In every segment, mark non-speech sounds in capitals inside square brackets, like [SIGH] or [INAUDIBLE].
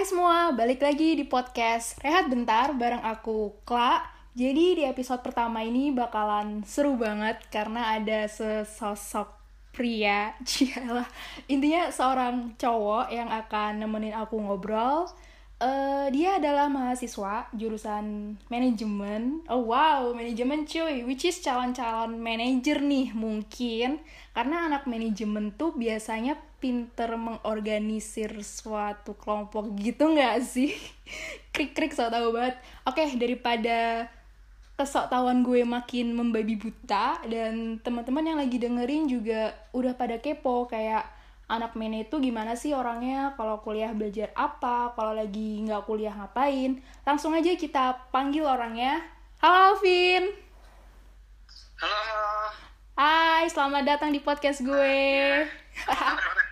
Hai semua, balik lagi di podcast Rehat Bentar bareng aku, Kla. Jadi di episode pertama ini bakalan seru banget karena ada sesosok pria, [LAUGHS] cialah. Intinya seorang cowok yang akan nemenin aku ngobrol. Eh, dia adalah mahasiswa jurusan manajemen. Oh wow, manajemen cuy, which is calon-calon manajer nih mungkin. Karena anak manajemen tuh biasanya pinter mengorganisir suatu kelompok gitu nggak sih? [LAUGHS] Krik-krik so tau banget. Oke, daripada kesok tahuan gue makin membabi buta dan teman-teman yang lagi dengerin juga udah pada kepo kayak anak mene itu gimana sih orangnya? Kalau kuliah belajar apa? Kalau lagi nggak kuliah ngapain? Langsung aja kita panggil orangnya. Halo Alvin. Halo, halo. Hai selamat datang di podcast gue. Apa kabar?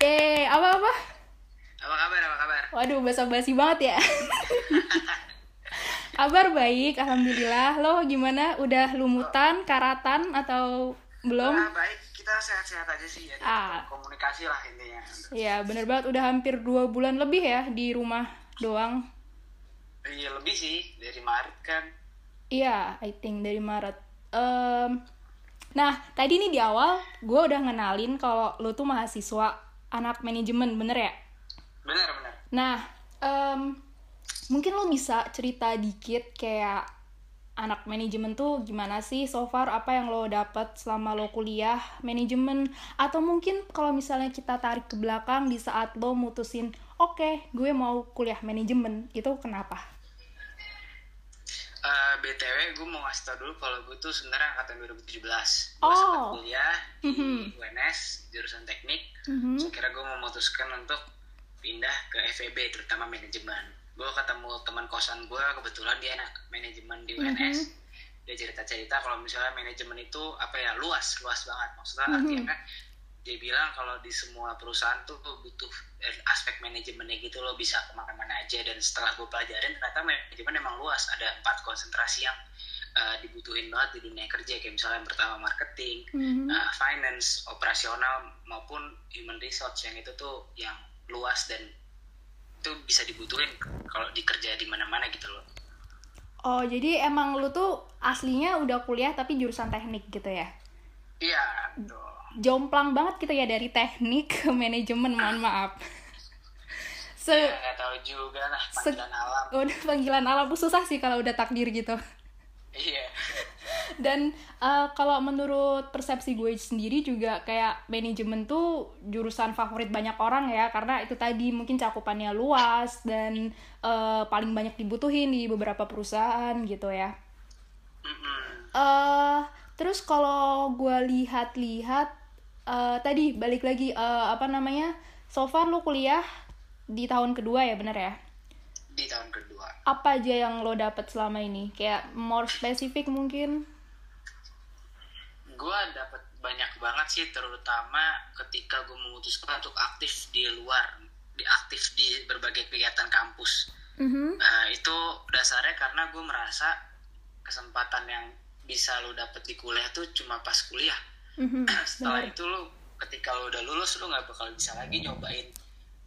[LAUGHS] eh apa apa? Apa kabar? Apa kabar? waduh basa-basi banget ya. [LAUGHS] Kabar baik alhamdulillah. Lo gimana? Udah lumutan karatan atau belum? Ah, baik, kita sehat-sehat aja sih. Jadi Ah. komunikasi lah intinya. Iya bener banget udah hampir dua bulan lebih ya di rumah doang Iya lebih sih dari Maret kan. Iya, I think dari Maret. Em, nah, tadi nih di awal gue udah ngenalin kalau lo tuh mahasiswa anak manajemen, bener ya? Benar, benar. Nah, em, mungkin lo bisa cerita dikit kayak anak manajemen tuh gimana sih so far apa yang lo dapet selama lo kuliah manajemen atau mungkin kalau misalnya kita tarik ke belakang di saat lo mutusin oke gue mau kuliah manajemen itu kenapa? Eh, BTW gue mau ngasih tau dulu kalau gue tuh sebenarnya angkatan 2017. Gue Oh. sempat kuliah di Mhm. UNS, jurusan teknik. Mhm. So, kira gue memutuskan untuk pindah ke FEB, terutama manajemen. Gue ketemu teman kosan gue, kebetulan dia anak manajemen di UNS. Dia cerita-cerita kalau misalnya manajemen itu apa ya luas, luas banget. Maksudnya Mhm. artinya dia bilang kalau di semua perusahaan tuh tuh butuh eh, aspek manajemennya gitu lo bisa ke mana-mana aja dan setelah gue pelajarin ternyata manajemen emang luas ada empat konsentrasi yang eh, dibutuhin banget di dunia kerja kayak misalnya yang pertama marketing, Mhm. uh, finance, operasional maupun human resource yang itu tuh yang luas dan itu bisa dibutuhin kalau dikerja di mana-mana gitu loh. Oh, jadi emang lu tuh aslinya udah kuliah tapi jurusan teknik gitu ya? Iya, betul. Jomplang banget gitu ya dari teknik ke manajemen, mohon maaf. [LAUGHS] Se Ya, nggak tahu juga lah Se- panggilan alam. udah panggilan alam susah sih kalau udah takdir gitu. Iya. Dan eh, kalau menurut persepsi gue sendiri juga kayak manajemen tuh jurusan favorit banyak orang ya karena itu tadi mungkin cakupannya luas dan eh, paling banyak dibutuhin di beberapa perusahaan gitu ya. Eh terus kalau gue lihat-lihat eh tadi balik lagi eh, apa namanya so far lu kuliah di tahun kedua ya bener ya Di tahun kedua. apa aja yang lo dapet selama ini kayak more spesifik mungkin gue dapat banyak banget sih terutama ketika gue memutuskan untuk aktif di luar di aktif di berbagai kegiatan kampus Mhm. Nah, itu dasarnya karena gue merasa kesempatan yang bisa lo dapet di kuliah tuh cuma pas kuliah Mhm. [CLEARS THROAT] setelah Bener. itu lo ketika lo udah lulus lo nggak bakal bisa lagi nyobain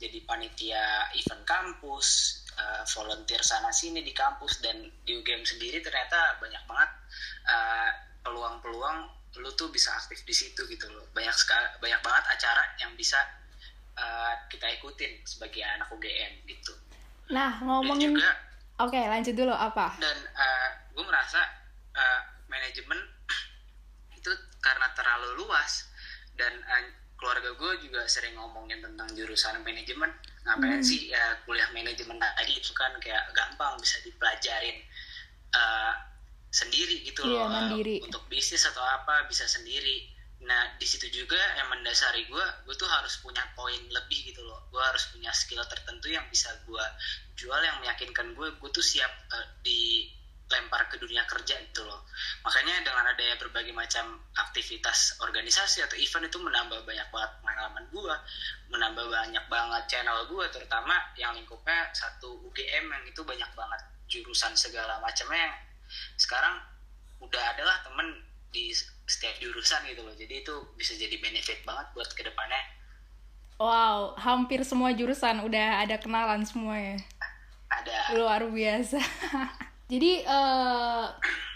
jadi panitia event kampus uh, volunteer sana sini di kampus dan di UGM sendiri ternyata banyak banget uh, peluang-peluang lu tuh bisa aktif di situ gitu loh. Banyak sekali banyak banget acara yang bisa uh, kita ikutin sebagai anak UGM gitu. Nah dan ngomongin juga oke lanjut dulu apa? Dan gue merasa uh, manajemen [CLEARS THROAT] itu karena terlalu luas dan uh, keluarga gue juga sering ngomongin tentang jurusan manajemen. Ngapain Hmm. sih ya kuliah manajemen tadi itu kan? Kayak gampang bisa dipelajarin uh, sendiri gitu Iya, loh uh, untuk bisnis atau apa bisa sendiri. Nah di situ juga yang mendasari gue gue tuh harus punya poin lebih gitu loh. Gue harus punya skill tertentu yang bisa gue jual yang meyakinkan gue gue tuh siap uh, dilempar ke dunia kerja gitu loh. Makanya dengan adanya berbagai macam aktivitas organisasi atau event itu menambah banyak banget pengalaman gue menambah banyak banget channel gue terutama yang lingkupnya satu UGM yang itu banyak banget jurusan segala macamnya yang sekarang udah adalah temen di setiap jurusan gitu loh jadi itu bisa jadi benefit banget buat ke depannya Wow, hampir semua jurusan udah ada kenalan semua ya. Ada. Luar biasa. [LAUGHS] Jadi eh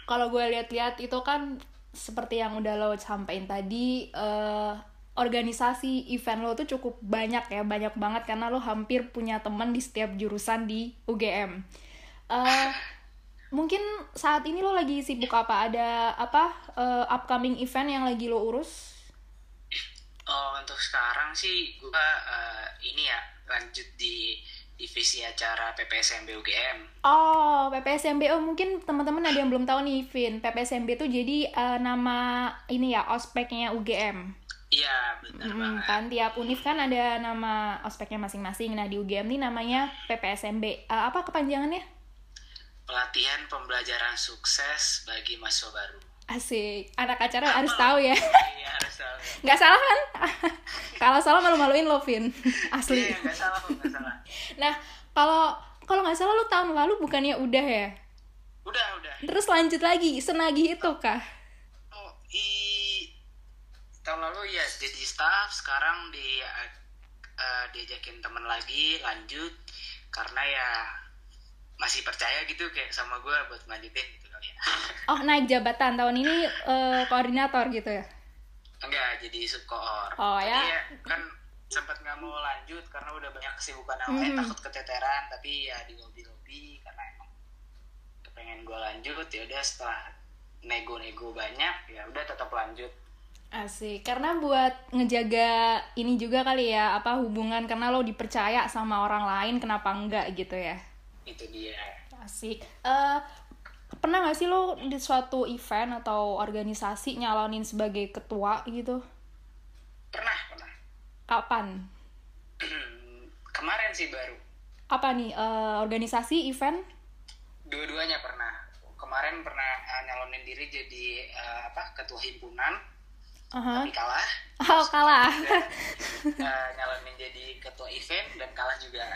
kalau gue lihat-lihat itu kan seperti yang udah lo sampaikan tadi eh organisasi event lo tuh cukup banyak ya, banyak banget karena lo hampir punya teman di setiap jurusan di UGM. Eh mungkin saat ini lo lagi sibuk apa? Ada apa eh, upcoming event yang lagi lo urus? Oh, untuk sekarang sih gua eh, ini ya lanjut di divisi acara PPSMB UGM. Oh, PPSMB. Oh, mungkin teman-teman ada yang belum tahu nih, Vin. PPSMB itu jadi eh, nama ini ya, ospeknya UGM. Iya, benar Hmm, banget. kan tiap univ kan ada nama ospeknya masing-masing. Nah, di UGM nih namanya PPSMB. Eh, apa kepanjangannya? Pelatihan pembelajaran sukses bagi mahasiswa baru. Asik. Anak acara harus tahu ya. Iya, harus tahu. [LAUGHS] Nggak salah kan? [LAUGHS] Kalau salah malu-maluin lo, Vin. [LAUGHS] Asli. Iya, nggak salah, nggak salah. Nah, kalau kalau nggak salah lo tahun lalu bukannya udah ya? Udah, udah. Terus lanjut lagi, senagih itu kah? Oh, i tahun lalu ya jadi staff, sekarang di eh, diajakin temen lagi lanjut karena ya masih percaya gitu kayak sama gue buat ngelanjutin gitu kali ya. [LAUGHS] Oh, naik jabatan tahun ini eh, koordinator gitu ya? Enggak, jadi subkoor. Oh, Tadi ya. kan sempat nggak mau lanjut karena udah banyak kesibukan yang lain Mhm. takut keteteran tapi ya di lobby lobby karena emang kepengen gue lanjut ya udah setelah nego-nego banyak ya udah tetap lanjut Asik, karena buat ngejaga ini juga kali ya, apa hubungan karena lo dipercaya sama orang lain, kenapa enggak gitu ya? Itu dia Asik. Eh pernah gak sih lo di suatu event atau organisasi nyalonin sebagai ketua gitu? pernah pernah Kapan? [CLEARS THROAT] kemarin sih baru Apa nih, eh, organisasi, event? dua-duanya pernah kemarin pernah uh, nyalonin diri jadi uh, apa ketua himpunan Aha. tapi kalah. Oh, kalah. Uh, nyalonin jadi ketua event dan kalah juga. [LAUGHS]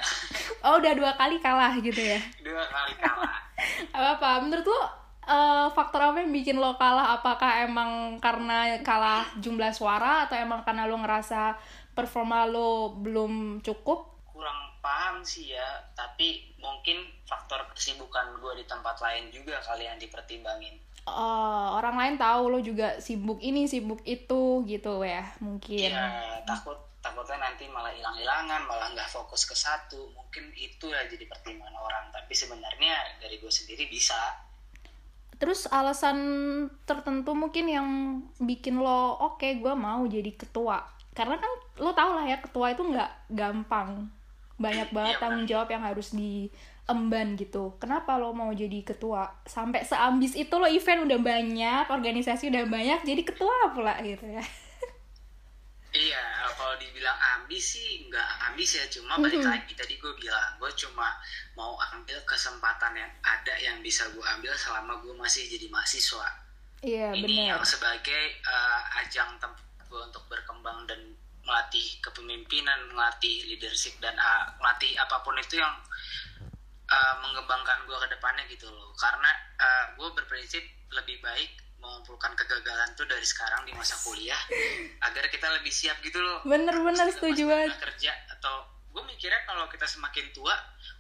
Oh, udah dua kali kalah gitu ya? [LAUGHS] dua kali kalah. Apa menurut lo eh, faktor apa yang bikin lo kalah? Apakah emang karena kalah jumlah suara atau emang karena lo ngerasa performa lo belum cukup? Kurang paham sih ya. Tapi mungkin faktor kesibukan gue di tempat lain juga kali yang dipertimbangin Eh, orang lain tahu lo juga sibuk ini sibuk itu gitu ya mungkin. Ya takut takutnya nanti malah hilang-hilangan malah nggak fokus ke satu. Mungkin itu ya jadi pertimbangan orang. Tapi sebenarnya dari gue sendiri bisa. Terus alasan tertentu mungkin yang bikin lo oke gue mau jadi ketua. Karena kan lo tau lah ya ketua itu nggak gampang. Banyak banget Iya, tanggung jawab yang harus diemban gitu. Kenapa lo mau jadi ketua? Sampai seambis itu lo event udah banyak organisasi udah banyak jadi ketua pula gitu ya. Iya, kalau dibilang ambis sih nggak ambis ya, cuma balik lagi tadi gue bilang gue cuma mau ambil kesempatan yang ada yang bisa gue ambil selama gue masih jadi mahasiswa. iya Ini bener yang sebagai eh, ajang tempat gue untuk berkembang dan melatih kepemimpinan, melatih leadership dan uh, melatih apa pun itu yang uh, mengembangkan gue ke depannya gitu loh. Karena uh, gue berprinsip lebih baik mengumpulkan kegagalan tuh dari sekarang di masa kuliah [LAUGHS] agar kita lebih siap gitu loh. bener-bener setuju banget kerja atau mikirnya kalau kita semakin tua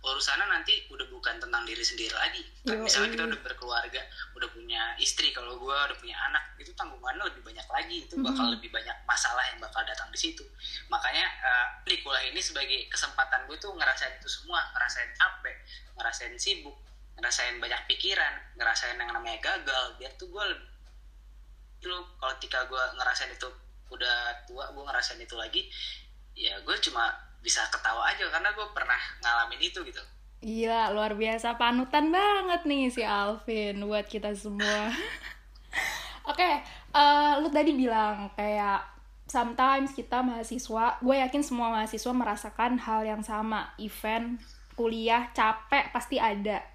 urusannya nanti udah bukan tentang diri sendiri lagi. Yoi. Misalnya kita udah berkeluarga, udah punya istri, kalau gue udah punya anak, itu tanggungannya lebih banyak lagi, itu bakal Mhm. lebih banyak masalah yang bakal datang di situ. Makanya eh, di kuliah ini sebagai kesempatan gue tuh ngerasain itu semua, ngerasain capek, ngerasain sibuk, ngerasain banyak pikiran, ngerasain yang namanya gagal, biar tuh gue lebih lu kalau ketika gue ngerasain itu udah tua gue ngerasain itu lagi ya gue cuma bisa ketawa aja karena gue pernah ngalamin itu gitu Gila, luar biasa. Panutan banget nih si Alvin buat kita semua. [LAUGHS] Oke, eh, lu tadi bilang kayak sometimes kita mahasiswa, gue yakin semua mahasiswa merasakan hal yang sama. Event, kuliah, capek pasti ada.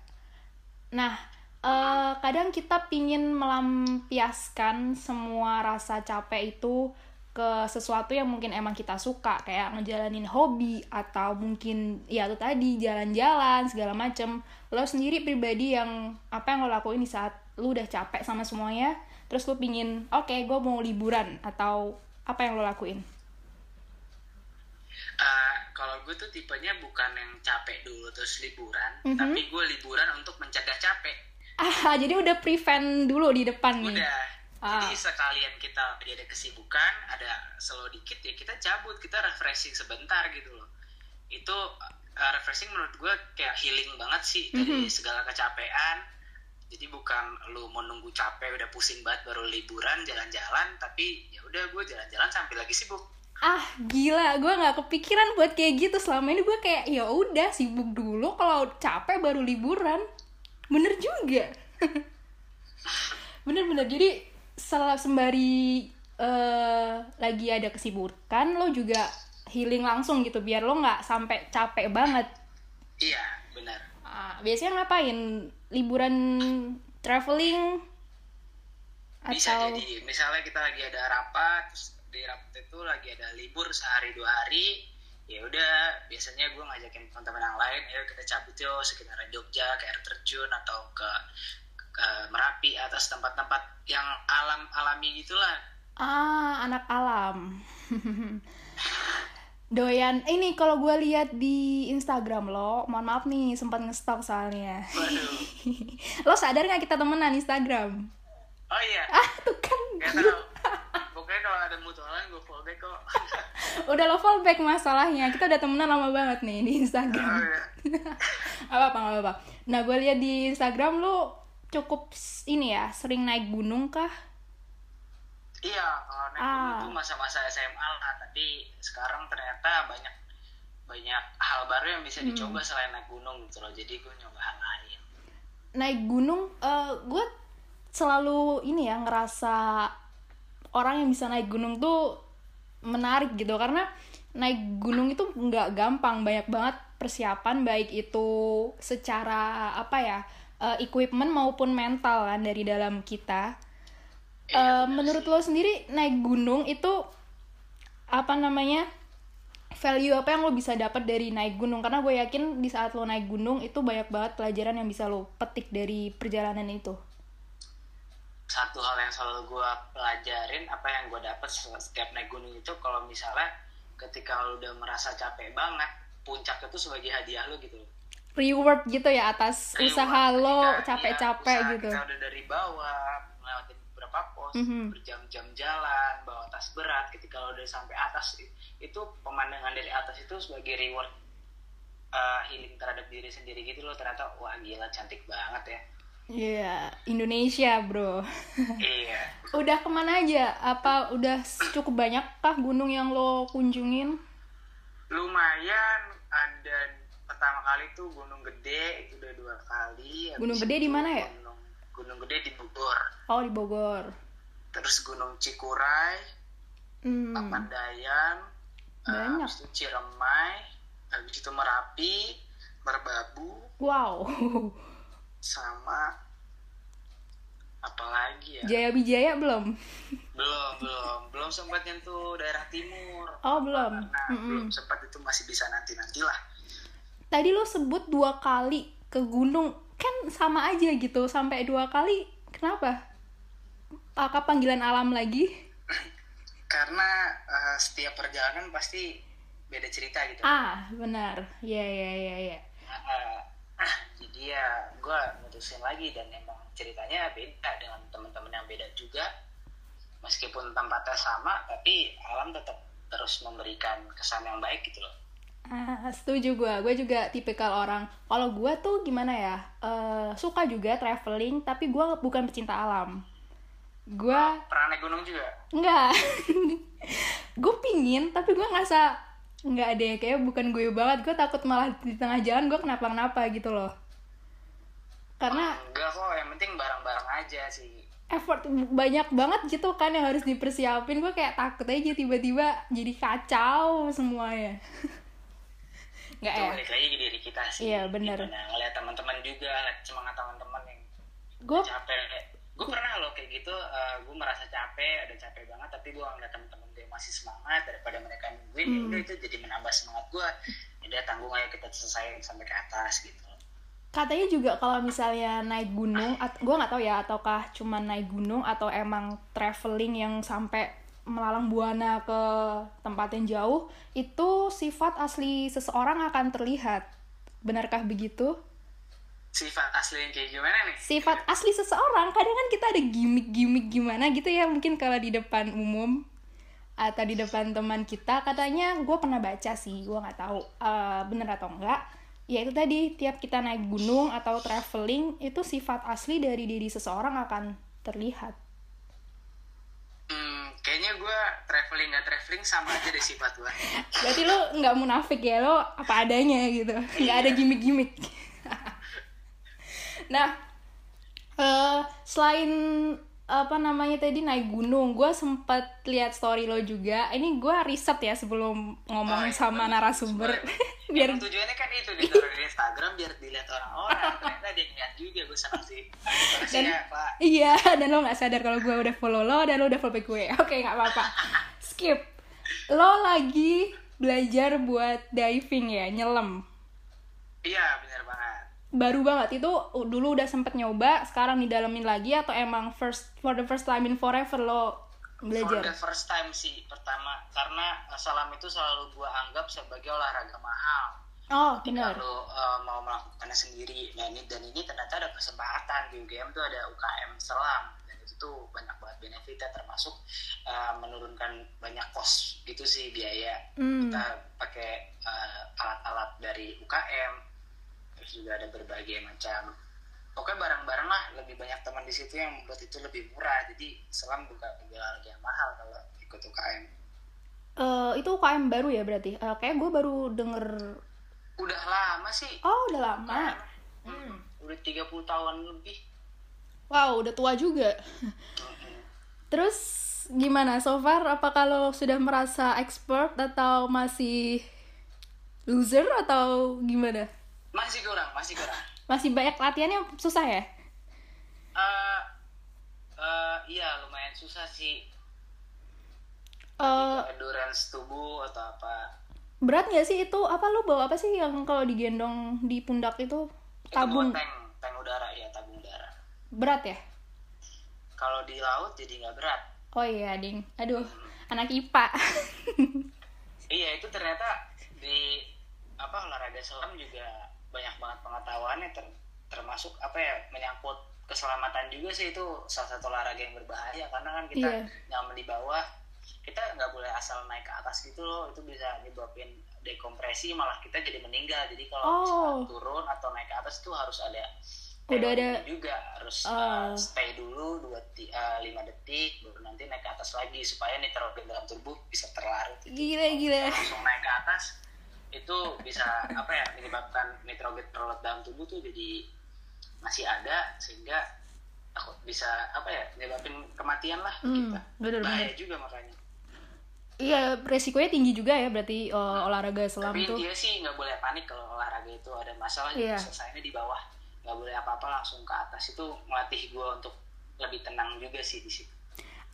Nah, eh, kadang kita pingin melampiaskan semua rasa capek itu ke sesuatu yang mungkin emang kita suka kayak ngejalanin hobi atau mungkin ya itu tadi jalan-jalan segala macem lo sendiri pribadi yang apa yang lo lakuin di saat lo udah capek sama semuanya terus lo pingin oke gue mau liburan atau apa yang lo lakuin Uh, kalau gue tuh tipenya bukan yang capek dulu terus liburan, Mhm. tapi gue liburan untuk mencegah capek. Ah, jadi udah prevent dulu di depan nih. Udah. Ah. Jadi sekalian kita lagi ada kesibukan, ada slow dikit ya kita cabut, kita refreshing sebentar gitu loh. Itu uh, refreshing menurut gue kayak healing banget sih dari Mhm. segala kecapean. Jadi bukan lu mau nunggu capek udah pusing banget baru liburan jalan-jalan, tapi ya udah gue jalan-jalan sampai lagi sibuk. Ah, gila, gue nggak kepikiran buat kayak gitu. Selama ini gue kayak ya udah sibuk dulu, kalau capek baru liburan. Bener juga. [LAUGHS] Bener-bener. Jadi sembari eh, lagi ada kesibukan, lo juga healing langsung gitu, biar lo nggak sampai capek banget. Iya, benar. Ah, biasanya ngapain? Liburan traveling bisa atau jadi misalnya kita lagi ada rapat terus di rapat itu lagi ada libur sehari dua hari ya udah biasanya gue ngajakin teman-teman yang lain ayo kita cabut yuk sekitaran Jogja ke air terjun atau ke, ke Merapi atas tempat-tempat yang alam alami gitulah Ah, anak alam. Doyan, ini kalau gue lihat di Instagram lo, mohon maaf nih, sempat ngestok soalnya. waduh lo sadar nggak kita temenan Instagram? oh iya Ah, tuh kan. tahu pokoknya kalau ada mutualan gue follow back kok [LAUGHS] Udah lo follow back masalahnya. Kita udah temenan lama banget nih di oh, Instagram. iya. apa apa apa apa. Nah, gue lihat di Instagram lo cukup ini ya, sering naik gunung kah? Iya, kalau naik Ah. gunung itu masa-masa SMA lah, tapi sekarang ternyata banyak banyak hal baru yang bisa dicoba Hmm. selain naik gunung gitu loh. Jadi gue nyoba hal lain. naik gunung eh gue selalu ini ya ngerasa orang yang bisa naik gunung tuh menarik gitu karena naik gunung itu nggak gampang banyak banget persiapan baik itu secara apa ya eh, equipment maupun mental kan dari dalam kita. Benar menurut lo sendiri naik gunung itu apa namanya value apa yang lo bisa dapat dari naik gunung? Karena gue yakin di saat lo naik gunung itu banyak banget pelajaran yang bisa lo petik dari perjalanan itu. Satu hal yang selalu gue pelajarin, apa yang gue dapat setiap naik gunung itu, kalau misalnya ketika lo udah merasa capek banget, puncak itu sebagai hadiah lo gitu. loh. Reward gitu ya atas Reward usaha lo capek-capek gitu Kita udah dari bawah, ngelewatin beberapa pos, Mhm. berjam-jam jalan, bawa tas berat. Ketika lo udah sampai atas, itu pemandangan dari atas itu sebagai reward uh, healing terhadap diri sendiri gitu loh. Ternyata, wah gila cantik banget ya. Iya Indonesia bro iya. [LAUGHS] udah ke mana aja apa udah cukup banyak kah gunung yang lo kunjungin Lumayan pertama kali tuh Gunung Gede, itu udah dua kali. Gunung Gede di mana ya? Gunung, Gunung Gede di Bogor. oh di Bogor Terus Gunung Cikuray, hmm. Papandayan, eh, Banyak. habis itu Ciremai, habis itu Merapi, Merbabu, wow sama apa lagi ya? Jaya Bijaya belum Belum, belum, belum sempat nyentuh daerah timur. Oh, belum. Nah, Mm-mm. belum sempat itu masih bisa nanti nantilah. Tadi lo sebut dua kali ke gunung. Kan sama aja gitu sampai dua kali kenapa? Apakah panggilan alam lagi? [LAUGHS] Karena eh, setiap perjalanan pasti beda cerita gitu. ah benar. Ya ya ya ya. Eh, ah, jadi ya gue mutusin lagi dan emang ceritanya beda dengan teman-teman yang beda juga. Meskipun tempatnya sama tapi alam tetap terus memberikan kesan yang baik gitu loh Ah, setuju gue. Gue juga tipikal orang. Kalau gue tuh gimana ya? eh, suka juga traveling, tapi gue bukan pecinta alam. Gue pernah naik gunung juga nggak. [LAUGHS] gue pingin, tapi gue ngerasa nggak deh. Kayak bukan gue banget. Gue takut malah di tengah jalan gue kenapa-kenapa gitu loh. Karena enggak kok yang penting bareng-bareng aja sih effort banyak banget gitu kan yang harus dipersiapin. Gue kayak takut aja tiba-tiba jadi kacau semuanya. [LAUGHS] Nggak itu ya? balik lagi ke diri kita sih Iya. Gimana ngeliat teman-teman juga ngeliat semangat teman-teman yang Gue capek gue pernah loh kayak gitu gue merasa capek ada capek banget tapi gue ngeliat teman-teman gue masih semangat daripada mereka nungguin ya Hmm. itu jadi menambah semangat gue udah tanggung aja kita selesai sampai ke atas gitu katanya juga kalau misalnya naik gunung at gue nggak tahu ya ataukah cuma naik gunung atau emang traveling yang sampai melalang buana ke tempat yang jauh itu sifat asli seseorang akan terlihat. Benarkah begitu? Sifat asli yang kayak gimana nih? Sifat asli seseorang kadang kan kita ada gimmick-gimmick gimana gitu ya mungkin kalau di depan umum atau di depan teman kita katanya gue pernah baca sih gue nggak tahu uh, bener atau enggak. Ya itu tadi tiap kita naik gunung atau traveling itu sifat asli dari diri seseorang akan terlihat. Hmm, kayaknya gue traveling nggak traveling sama aja deh sifat gue berarti lo nggak munafik ya lo apa adanya gitu. Nggak ada gimmick-gimmick. [LAUGHS] Nah uh, selain apa namanya tadi naik gunung. Gue sempat lihat story lo juga. Ini gue riset ya sebelum ngomong oh, iya, sama narasumber. [LAUGHS] biar Emang tujuannya kan itu [LAUGHS] ditaruh di Instagram biar dilihat orang-orang. Ternyata dia ngeliat juga gue senang sih. Dan, ya, iya [LAUGHS] dan lo nggak sadar kalau gue udah follow lo dan lo udah follow gue. Oke nggak apa-apa. Skip. Lo lagi belajar buat diving ya nyelam. Iya baru banget itu dulu udah sempet nyoba sekarang didalamin lagi atau emang first for the first time in forever lo belajar? For the first time sih pertama karena salam itu selalu gua anggap sebagai olahraga mahal. Oh benar. Kalau uh, mau melakukannya sendiri, nah ini dan ini ternyata ada kesempatan di UGM tuh ada UKM selam dan itu tuh banyak banget benefitnya termasuk uh, menurunkan banyak kos gitu sih biaya. Hmm. Kita pakai uh, alat-alat dari UKM terus juga ada berbagai macam. Pokoknya barang-barang lah lebih banyak teman di situ yang membuat itu lebih murah. Jadi selam bukan harga yang mahal kalau ikut UKM uh, itu UKM baru ya berarti? Uh, kayak gue baru denger udah lama sih. Oh udah lama. Hmm, hmm. udah 30 tahun lebih. Wow udah tua juga. Terus gimana? So far apa kalau sudah merasa expert atau masih loser atau gimana masih kurang masih kurang. Masih banyak latihannya susah ya? Uh, uh, iya lumayan susah sih. Uh, endurance tubuh atau apa. Berat nggak sih? Itu apa lo bawa apa sih yang kalau digendong di pundak itu tabung? itu tank tank udara ya tabung udara. Berat ya? Kalau di laut jadi nggak berat. Oh iya ding. Aduh hmm. anak ipa iya itu ternyata di apa olahraga selam juga banyak banget pengetahuannya ter, termasuk apa ya menyangkut keselamatan juga sih itu salah satu olahraga yang berbahaya karena kan kita yeah. nyaman di bawah kita nggak boleh asal naik ke atas gitu loh itu bisa nyebabin dekompresi malah kita jadi meninggal jadi kalau oh. turun atau naik ke atas tuh harus ada udah ada juga harus uh. Uh, stay dulu dua uh, lima detik baru nanti naik ke atas lagi supaya nitrogen dalam tubuh bisa terlarut gitu. gila gila langsung naik ke atas itu bisa apa ya menyebabkan nitrogen dalam tubuh tuh jadi masih ada sehingga aku bisa apa ya menyebabkan kematian lah hmm, kita bener, bahaya bener. juga makanya. Iya resikonya tinggi juga ya berarti uh, olahraga selam tapi tuh. dia sih nggak boleh panik kalau olahraga itu ada masalah yeah. selesainya di bawah. Nggak boleh apa-apa langsung ke atas. Itu melatih gue untuk lebih tenang juga sih di situ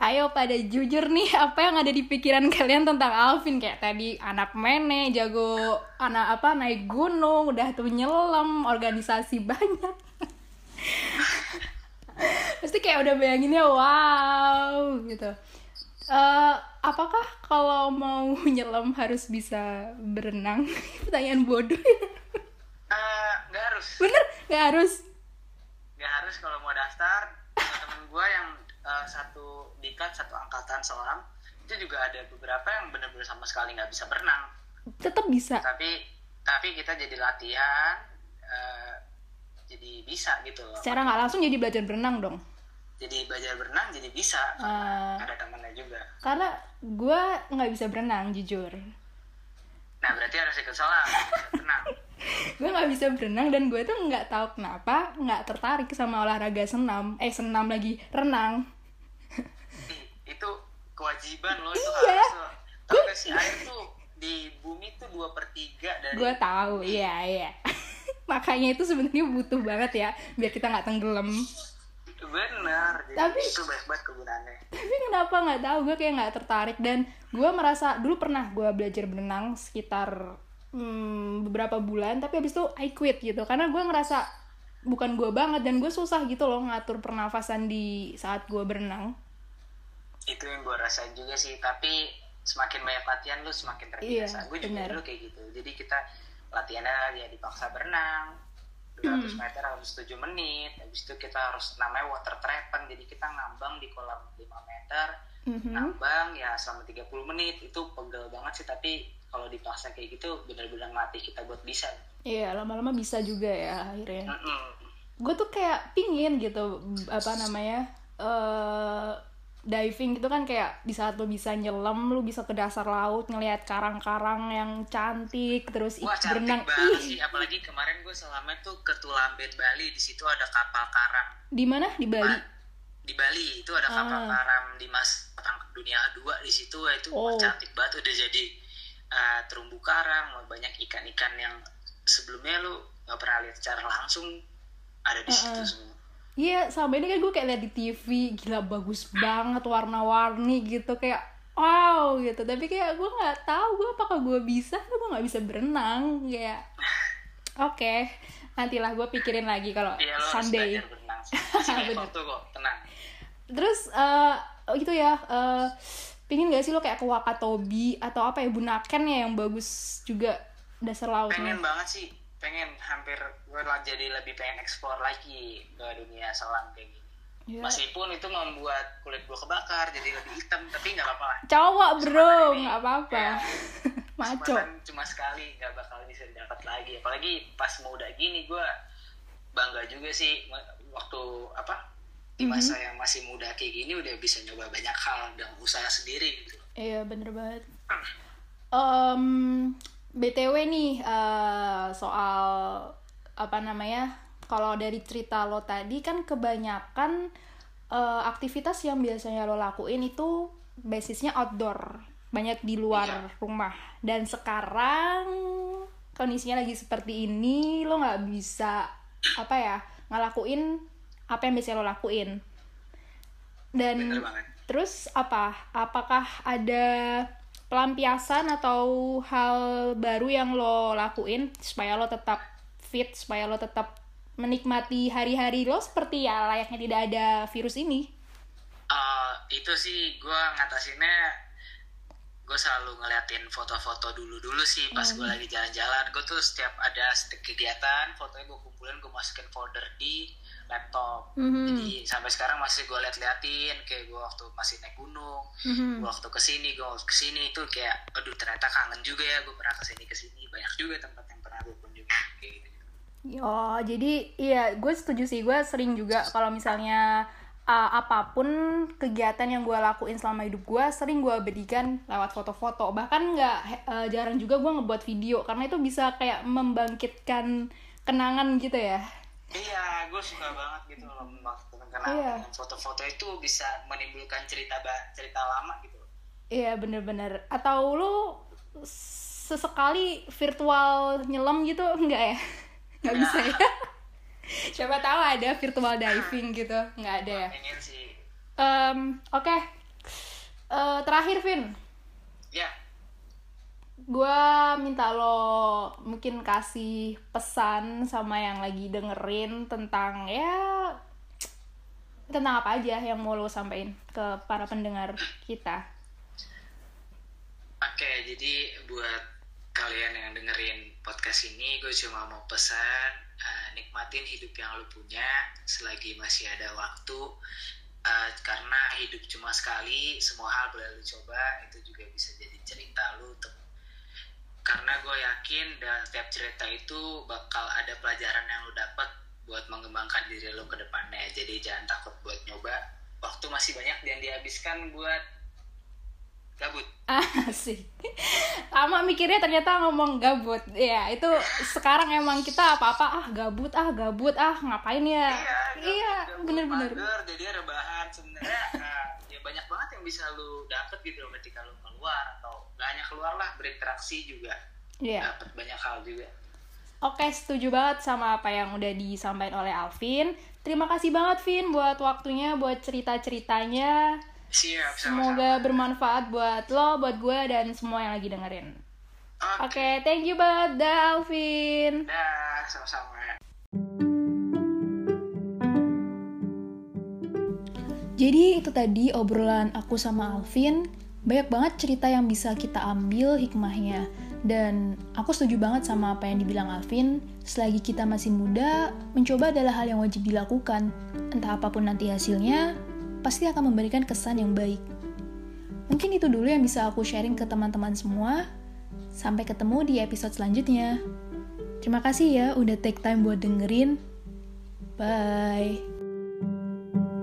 Ayo pada jujur nih [LAUGHS] apa yang ada di pikiran kalian tentang Alvin? Kayak tadi anak mene jago anak apa naik gunung udah tuh nyelam organisasi banyak. [LAUGHS] Pasti kayak udah bayanginnya wow gitu. Uh, apakah kalau mau [LAUGHS] nyelam harus bisa berenang? Pertanyaan bodoh uh, nggak harus. Bener? Nggak harus? Nggak harus kalau mau daftar. Temen gue yang uh, satu dikat satu angkatan selam itu juga ada beberapa yang benar-benar sama sekali nggak bisa berenang. Tetap bisa. Tapi tapi kita jadi latihan uh, jadi bisa gitu loh. Secara nggak langsung jadi belajar berenang dong? Jadi belajar berenang jadi bisa. Uh, ada temannya juga. Karena gue nggak bisa berenang jujur. Nah berarti harus ikut selam berenang. [LAUGHS] Gue nggak bisa berenang dan gue tuh nggak tahu kenapa nggak tertarik sama olahraga senam eh senam lagi renang itu kewajiban lo itu iya. harus tahu si air tuh di bumi tuh dua per tiga dari gue tahu iya iya. [LAUGHS] Makanya itu sebenarnya butuh banget ya biar kita nggak tenggelam. Benar tapi itu banyak banget kegunaannya. Tapi kenapa nggak tahu gue kayak nggak tertarik. Dan gue merasa dulu pernah gue belajar berenang sekitar hmm, beberapa bulan tapi habis itu I quit gitu. Karena gue ngerasa bukan gue banget dan gue susah gitu loh ngatur pernafasan di saat gue berenang itu yang gue rasain juga sih tapi semakin banyak latihan lu semakin terbiasa Iya, gue juga benar. dulu kayak gitu jadi kita latihannya ya dipaksa berenang 200 Hmm. meter harus 7 menit habis itu kita harus namanya water trepan jadi kita ngambang di kolam 5 meter Mhm. ngambang ya selama 30 menit itu pegel banget sih tapi kalau dipaksa kayak gitu benar-benar ngelatih kita buat bisa Iya, lama-lama bisa juga ya akhirnya. Mm-mm. Gue tuh kayak pingin gitu, apa namanya, eh diving gitu kan kayak di saat lo bisa nyelam, lo bisa ke dasar laut ngelihat karang-karang yang cantik, terus Wah ik- cantik berenang. banget Ih, sih, apalagi kemarin gue selama tuh ke Tulamben Bali, di situ ada kapal karam. di mana? Di Bali. Di Bali itu ada kapal Ah. karam di mas dunia kedua di situ itu Oh. cantik banget udah jadi uh, terumbu karang, banyak ikan-ikan yang sebelumnya lu nggak pernah lihat secara langsung ada di situ Uh-uh. semua. Iya, sama ini kan gue kayak liat di TV, gila bagus banget, warna-warni gitu, kayak wow gitu. Tapi kayak gue nggak tahu gue apakah gue bisa, gue nggak bisa berenang, kayak oke, nantilah gue pikirin lagi kalau harus Sunday. [LAUGHS] kok, tenang. Terus eh oh gitu ya, eh pingin gak sih lo kayak ke Wakatobi atau apa ya Bunaken ya yang bagus juga dasar lautnya. pengen banget sih pengen hampir gue lah jadi lebih pengen explore lagi ke dunia selam kayak gini Iya. meskipun itu membuat kulit gue kebakar jadi lebih hitam tapi nggak apa-apa lah Cowok bro, nggak apa-apa. ya, [LAUGHS] Maco. cuma sekali nggak bakal bisa didapat lagi apalagi pas muda gini gue bangga juga sih waktu apa di Mhm. masa yang masih muda kayak gini udah bisa nyoba banyak hal dan usaha sendiri gitu Iya bener banget. Em, btw nih eh, soal apa namanya? Kalau dari cerita lo tadi kan kebanyakan eh, aktivitas yang biasanya lo lakuin itu basisnya outdoor, banyak di luar Iya. rumah. Dan sekarang kondisinya lagi seperti ini, lo nggak bisa apa ya ngelakuin apa yang biasanya lo lakuin. Dan Terus apa? Apakah ada pelampiasan atau hal baru yang lo lakuin supaya lo tetap fit, supaya lo tetap menikmati hari-hari lo seperti ya layaknya tidak ada virus ini? Eh, itu sih gue ngatasinnya gue selalu ngeliatin foto-foto dulu-dulu sih pas gue lagi jalan-jalan gue tuh setiap ada kegiatan fotonya gue kumpulin gue masukin folder di laptop Mhm. jadi sampai sekarang masih gue liat-liatin kayak gue waktu masih naik gunung Mhm. gue waktu ke sini gue waktu ke sini itu kayak aduh ternyata kangen juga ya gue pernah ke sini ke sini banyak juga tempat yang pernah gue kunjungi kayak gitu Oh, jadi iya, gue setuju sih. Gue sering juga kalau misalnya uh, apa pun kegiatan yang gue lakuin selama hidup gue, sering gue berikan lewat foto-foto. Bahkan nggak uh, jarang juga gue ngebuat video karena itu bisa kayak membangkitkan kenangan gitu ya. Iya, gue suka banget gitu loh melakukan Iya. kenangan. Foto-foto itu bisa menimbulkan cerita cerita lama gitu. Iya bener-bener. Atau lu sesekali virtual nyelam gitu enggak ya? [LAUGHS] Nggak bisa ya? [LAUGHS] Siapa tahu ada virtual diving gitu. Nggak ada ya? Pengen sih. Em, Oke. Eh, terakhir Vin, gue minta lo mungkin kasih pesan sama yang lagi dengerin tentang ya tentang apa aja yang mau lo sampaikan ke para pendengar kita. oke. Jadi buat kalian yang dengerin podcast ini, gue cuma mau pesan eh, nikmatin hidup yang lu punya selagi masih ada waktu. Eh, karena hidup cuma sekali, semua hal boleh lu coba. Itu juga bisa jadi cerita lu untuk karena gue yakin dalam setiap cerita itu bakal ada pelajaran yang lu dapat buat mengembangkan diri lu ke depannya jadi jangan takut buat nyoba waktu masih banyak dan dihabiskan buat gabut [LAUGHS] Asik. Lama mikirnya ternyata ngomong gabut. Ya, itu sekarang emang kita apa-apa ah gabut ah gabut ah ngapain ya? Iya, gabut, bener-bener. jadi rebahan sebenarnya nah, ya banyak banget yang bisa lu dapet gitu loh ketika lu keluar atau gak hanya keluar lah berinteraksi juga Iya. dapet banyak hal juga Oke, setuju banget sama apa yang udah disampaikan oleh Alvin. Terima kasih banget, Vin, buat waktunya, buat cerita-ceritanya. siap sama-sama Semoga bermanfaat buat lo, buat gue, dan semua yang lagi dengerin. oke Oke, thank you banget, dah, Alvin. dah sama-sama Jadi itu tadi obrolan aku sama Alvin. Banyak banget cerita yang bisa kita ambil hikmahnya. Dan aku setuju banget sama apa yang dibilang Alvin. Selagi kita masih muda, mencoba adalah hal yang wajib dilakukan. Entah apa pun nanti hasilnya, pasti akan memberikan kesan yang baik. Mungkin itu dulu yang bisa aku sharing ke teman-teman semua. Sampai ketemu di episode selanjutnya. Terima kasih ya udah take time buat dengerin. Bye.